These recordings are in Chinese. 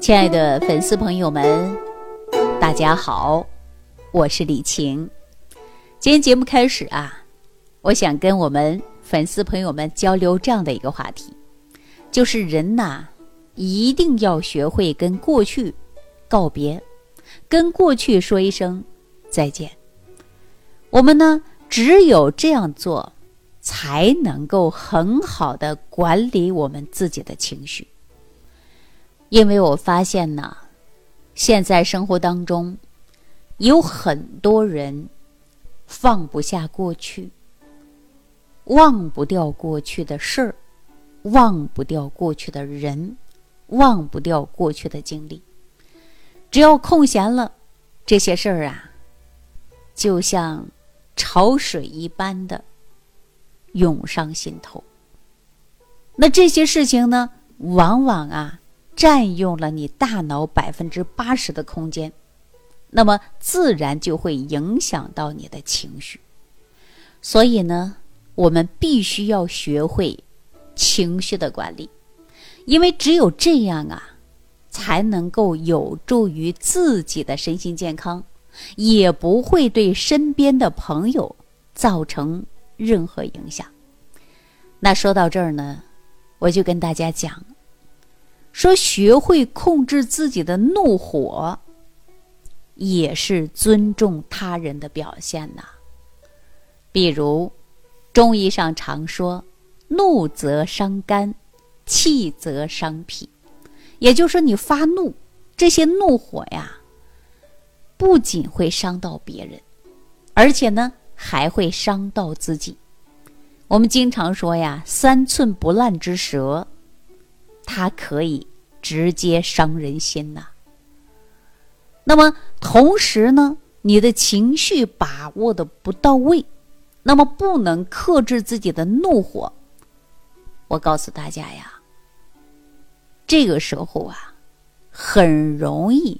亲爱的粉丝朋友们，大家好，我是李晴。今天节目开始啊，我想跟我们粉丝朋友们交流这样的一个话题，就是人呐，一定要学会跟过去告别，跟过去说一声再见。我们呢，只有这样做，才能够很好的管理我们自己的情绪。因为我发现呢，现在生活当中有很多人放不下过去，忘不掉过去的事儿，忘不掉过去的人，忘不掉过去的经历。只要空闲了，这些事儿啊，就像潮水一般的涌上心头。那这些事情呢，往往啊。占用了你大脑百分之八十的空间，那么自然就会影响到你的情绪。所以呢，我们必须要学会情绪的管理，因为只有这样啊，才能够有助于自己的身心健康，也不会对身边的朋友造成任何影响。那说到这儿呢，我就跟大家讲。说学会控制自己的怒火，也是尊重他人的表现呐。比如，中医上常说“怒则伤肝，气则伤脾”，也就是说，你发怒，这些怒火呀，不仅会伤到别人，而且呢，还会伤到自己。我们经常说呀，“三寸不烂之舌”。它可以直接伤人心呐。那么同时呢，你的情绪把握的不到位，那么不能克制自己的怒火。我告诉大家呀，这个时候啊，很容易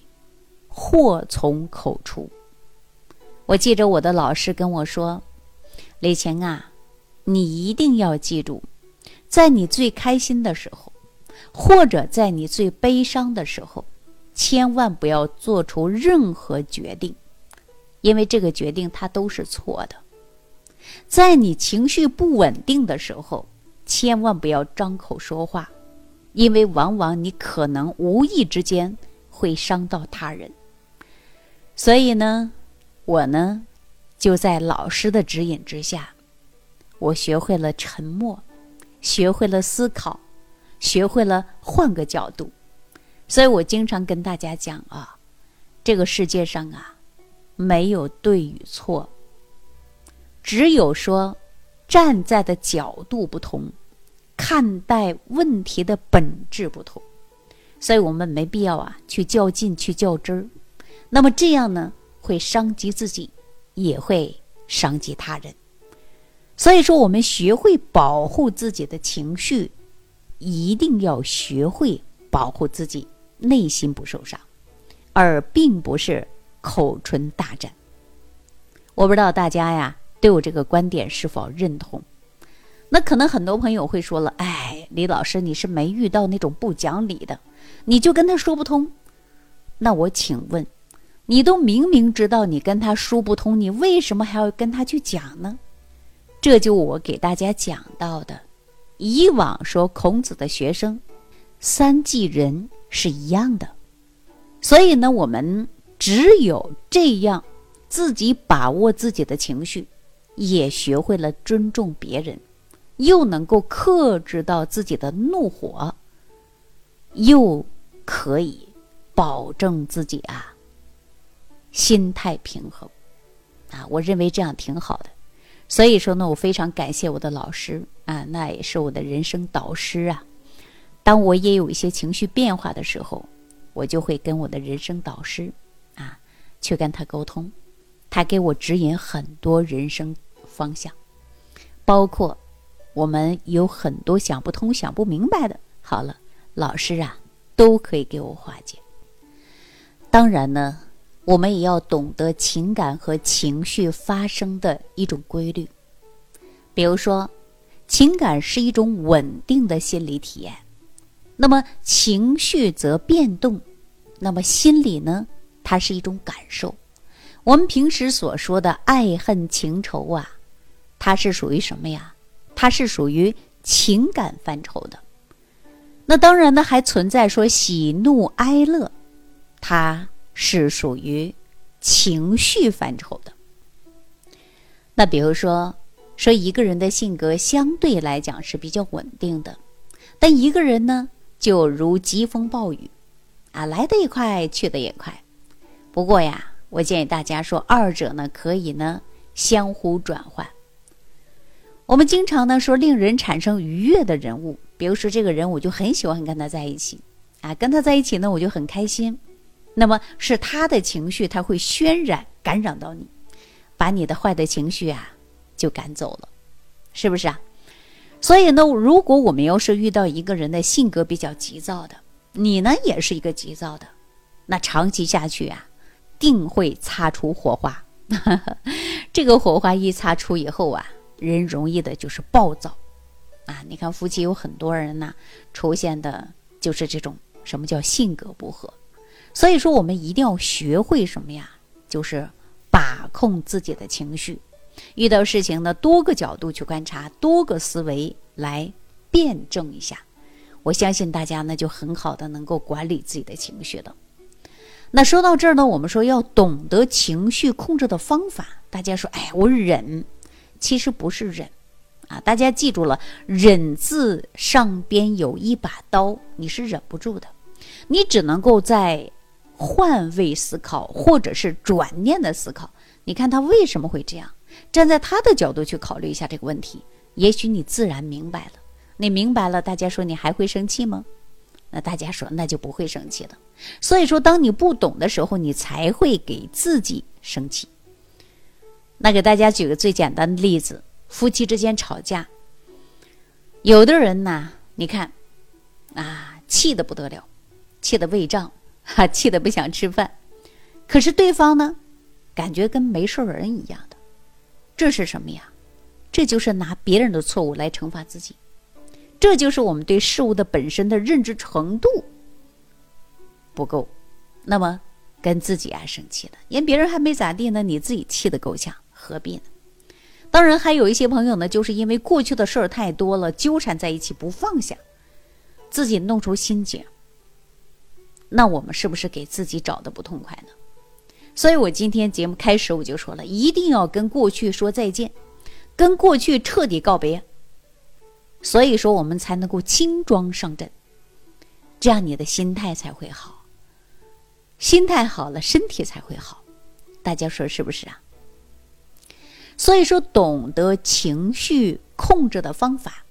祸从口出。我记着我的老师跟我说：“李晴啊，你一定要记住，在你最开心的时候。”或者在你最悲伤的时候，千万不要做出任何决定，因为这个决定它都是错的。在你情绪不稳定的时候，千万不要张口说话，因为往往你可能无意之间会伤到他人。所以呢，我呢就在老师的指引之下，我学会了沉默，学会了思考。学会了换个角度，所以我经常跟大家讲啊，这个世界上啊，没有对与错，只有说站在的角度不同，看待问题的本质不同，所以我们没必要啊去较劲去较真儿，那么这样呢会伤及自己，也会伤及他人。所以说，我们学会保护自己的情绪。一定要学会保护自己，内心不受伤，而并不是口唇大战。我不知道大家呀对我这个观点是否认同？那可能很多朋友会说了：“哎，李老师，你是没遇到那种不讲理的，你就跟他说不通。”那我请问，你都明明知道你跟他说不通，你为什么还要跟他去讲呢？这就我给大家讲到的。以往说孔子的学生，三季人是一样的，所以呢，我们只有这样，自己把握自己的情绪，也学会了尊重别人，又能够克制到自己的怒火，又可以保证自己啊心态平衡，啊，我认为这样挺好的。所以说呢，我非常感谢我的老师啊，那也是我的人生导师啊。当我也有一些情绪变化的时候，我就会跟我的人生导师啊去跟他沟通，他给我指引很多人生方向，包括我们有很多想不通、想不明白的，好了，老师啊都可以给我化解。当然呢。我们也要懂得情感和情绪发生的一种规律，比如说，情感是一种稳定的心理体验，那么情绪则变动，那么心理呢，它是一种感受。我们平时所说的爱恨情仇啊，它是属于什么呀？它是属于情感范畴的。那当然呢，还存在说喜怒哀乐，它是属于情绪范畴的。那比如说，说一个人的性格相对来讲是比较稳定的，但一个人呢，就如疾风暴雨，啊，来得也快，去得也快。不过呀，我建议大家说，二者呢可以呢相互转换。我们经常呢说，令人产生愉悦的人物。比如说，这个人我就很喜欢跟他在一起，啊，跟他在一起呢，我就很开心。那么是他的情绪，他会渲染、感染到你，把你的坏的情绪啊就赶走了，是不是啊？所以呢，如果我们要是遇到一个人的性格比较急躁的，你呢也是一个急躁的，那长期下去啊，定会擦出火花。这个火花一擦出以后啊，人容易的就是暴躁。啊，你看夫妻有很多人呢，出现的就是这种什么叫性格不合，所以说我们一定要学会什么呀？就是把控自己的情绪，遇到事情呢，多个角度去观察，多个思维来辩证一下。我相信大家呢，就很好的能够管理自己的情绪的。那说到这儿呢，我们说要懂得情绪控制的方法。大家说，哎，我忍，其实不是忍。啊，大家记住了，忍字上边有一把刀，你是忍不住的，你只能够在换位思考，或者是转念的思考。你看他为什么会这样？站在他的角度去考虑一下这个问题，也许你自然明白了。你明白了，大家说你还会生气吗？那大家说那就不会生气了。所以说，当你不懂的时候，你才会给自己生气。那给大家举个最简单的例子。夫妻之间吵架，有的人呢，你看，啊，气得不得了，气得胃胀，哈，气得不想吃饭。可是对方呢，感觉跟没事人一样的，这是什么呀？这就是拿别人的错误来惩罚自己，这就是我们对事物的本身的认知程度不够。那么跟自己啊生气了，人别人还没咋地呢，你自己气得够呛，何必呢？当然，还有一些朋友呢，就是因为过去的事儿太多了，纠缠在一起不放下，自己弄出心结。那我们是不是给自己找的不痛快呢？所以我今天节目开始我就说了，一定要跟过去说再见，跟过去彻底告别。所以说，我们才能够轻装上阵，这样你的心态才会好。心态好了，身体才会好。大家说是不是啊？所以说，懂得情绪控制的方法，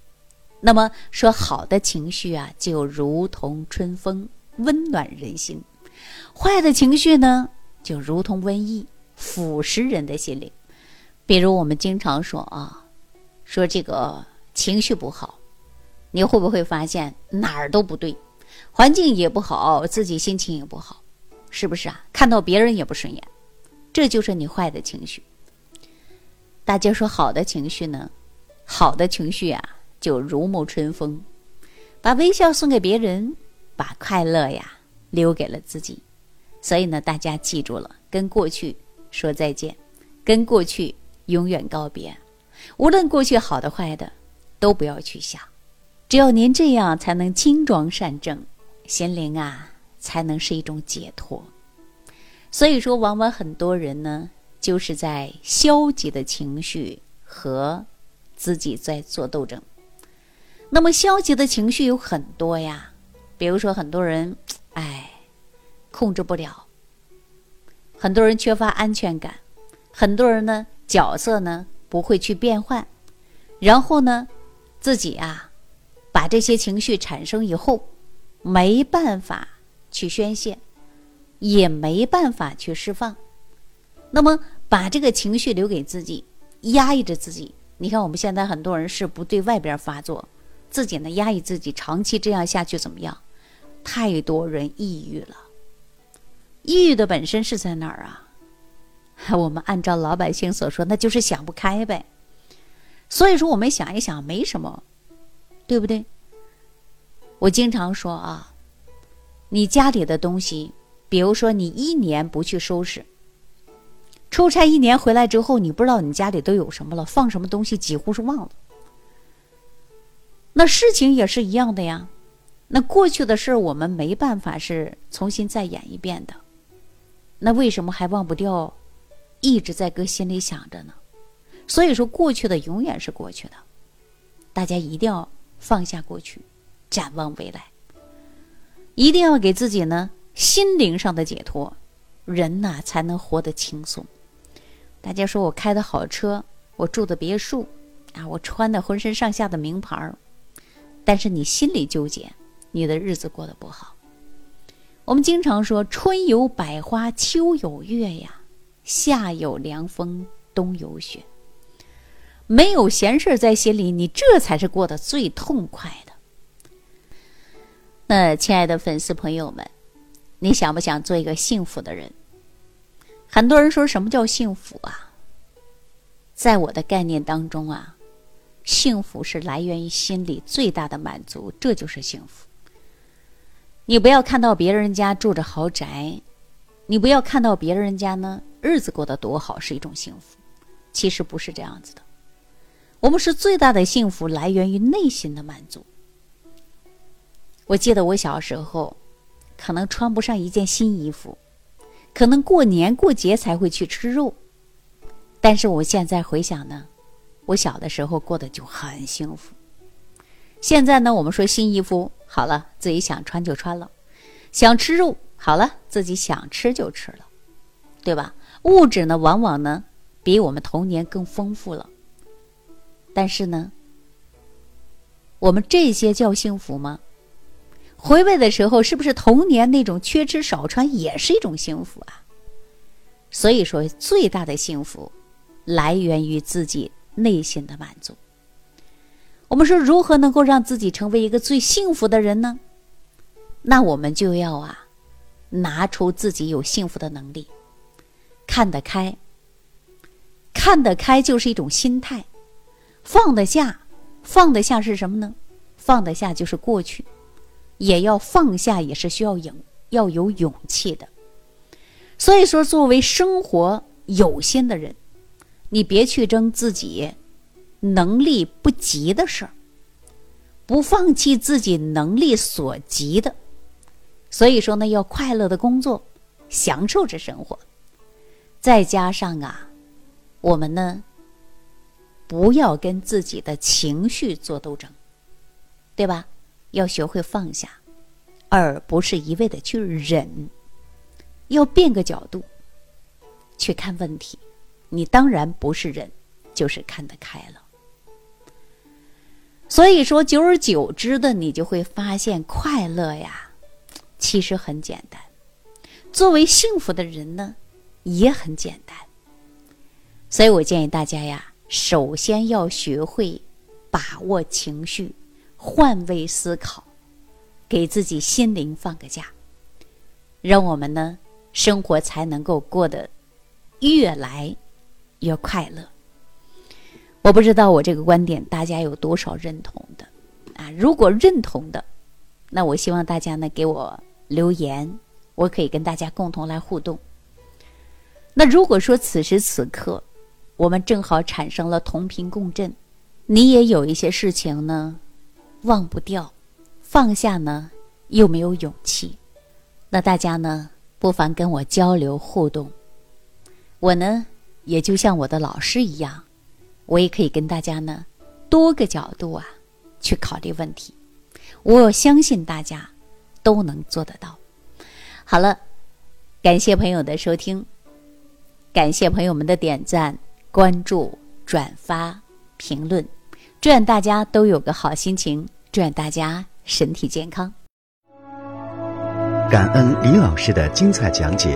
那么说好的情绪啊，就如同春风，温暖人心；坏的情绪呢，就如同瘟疫，腐蚀人的心灵。比如我们经常说啊，说这个情绪不好，你会不会发现哪儿都不对，环境也不好，自己心情也不好，是不是啊？看到别人也不顺眼，这就是你坏的情绪。大家说好的情绪呢？好的情绪啊，就如沐春风，把微笑送给别人，把快乐呀留给了自己。所以呢，大家记住了，跟过去说再见，跟过去永远告别。无论过去好的坏的，都不要去想。只有您这样，才能轻装上阵，心灵啊，才能是一种解脱。所以说，往往很多人呢。就是在消极的情绪和自己在做斗争。那么消极的情绪有很多呀，比如说很多人，哎，控制不了；很多人缺乏安全感；很多人呢角色呢不会去变换，然后呢自己啊把这些情绪产生以后，没办法去宣泄，也没办法去释放，那么。把这个情绪留给自己，压抑着自己。你看，我们现在很多人是不对外边发作，自己呢压抑自己，长期这样下去怎么样？太多人抑郁了。抑郁的本身是在哪儿啊？我们按照老百姓所说，那就是想不开呗。所以说，我们想一想，没什么，对不对？我经常说啊，你家里的东西比如说你一年不去收拾，出差一年回来之后，你不知道你家里都有什么了，放什么东西几乎是忘了。那事情也是一样的呀，那过去的事儿我们没办法是重新再演一遍的，那为什么还忘不掉，一直在搁心里想着呢？所以说，过去的永远是过去的，大家一定要放下过去，展望未来，一定要给自己呢心灵上的解脱，人呐才能活得轻松。大家说我开的好车，我住的别墅，啊，我穿的浑身上下的名牌儿，但是你心里纠结，你的日子过得不好。我们经常说春有百花，秋有月呀，夏有凉风，冬有雪。没有闲事在心里，你这才是过得最痛快的。那亲爱的粉丝朋友们，你想不想做一个幸福的人？很多人说什么叫幸福啊？在我的概念当中啊，幸福是来源于心里最大的满足，这就是幸福。你不要看到别人家住着豪宅，你不要看到别人家呢日子过得多好是一种幸福，其实不是这样子的。我们是最大的幸福来源于内心的满足。我记得我小时候，可能穿不上一件新衣服，可能过年过节才会去吃肉，但是我现在回想呢，我小的时候过得就很幸福。现在呢，我们说新衣服好了，自己想穿就穿了；想吃肉好了，自己想吃就吃了，对吧？物质呢，往往呢，比我们童年更丰富了。但是呢，我们这些叫幸福吗？回味的时候，是不是童年那种缺吃少穿也是一种幸福啊？所以说，最大的幸福来源于自己内心的满足。我们说，如何能够让自己成为一个最幸福的人呢？那我们就要啊，拿出自己有幸福的能力，看得开。看得开就是一种心态。放得下，放得下是什么呢？放得下就是过去，也要放下，也是需要勇，要有勇气的。所以说，作为生活有心的人，你别去争自己能力不及的事儿，不放弃自己能力所及的。所以说呢，要快乐的工作，享受着生活。再加上啊，我们呢。不要跟自己的情绪做斗争，对吧？要学会放下，而不是一味的去忍。要变个角度去看问题，你当然不是忍，就是看得开了。所以说，久而久之的，你就会发现快乐呀，其实很简单。作为幸福的人呢，也很简单。所以我建议大家呀。首先要学会把握情绪，换位思考，给自己心灵放个假，让我们呢生活才能够过得越来越快乐。我不知道我这个观点大家有多少认同的啊？如果认同的，那我希望大家呢给我留言，我可以跟大家共同来互动。那如果说此时此刻，我们正好产生了同频共振，你也有一些事情呢，忘不掉，放下呢又没有勇气，那大家呢不妨跟我交流互动，我呢也就像我的老师一样，我也可以跟大家呢多个角度啊去考虑问题，我相信大家都能做得到。好了，感谢朋友的收听，感谢朋友们的点赞。关注、转发、评论，祝愿大家都有个好心情，祝愿大家身体健康。感恩李老师的精彩讲解。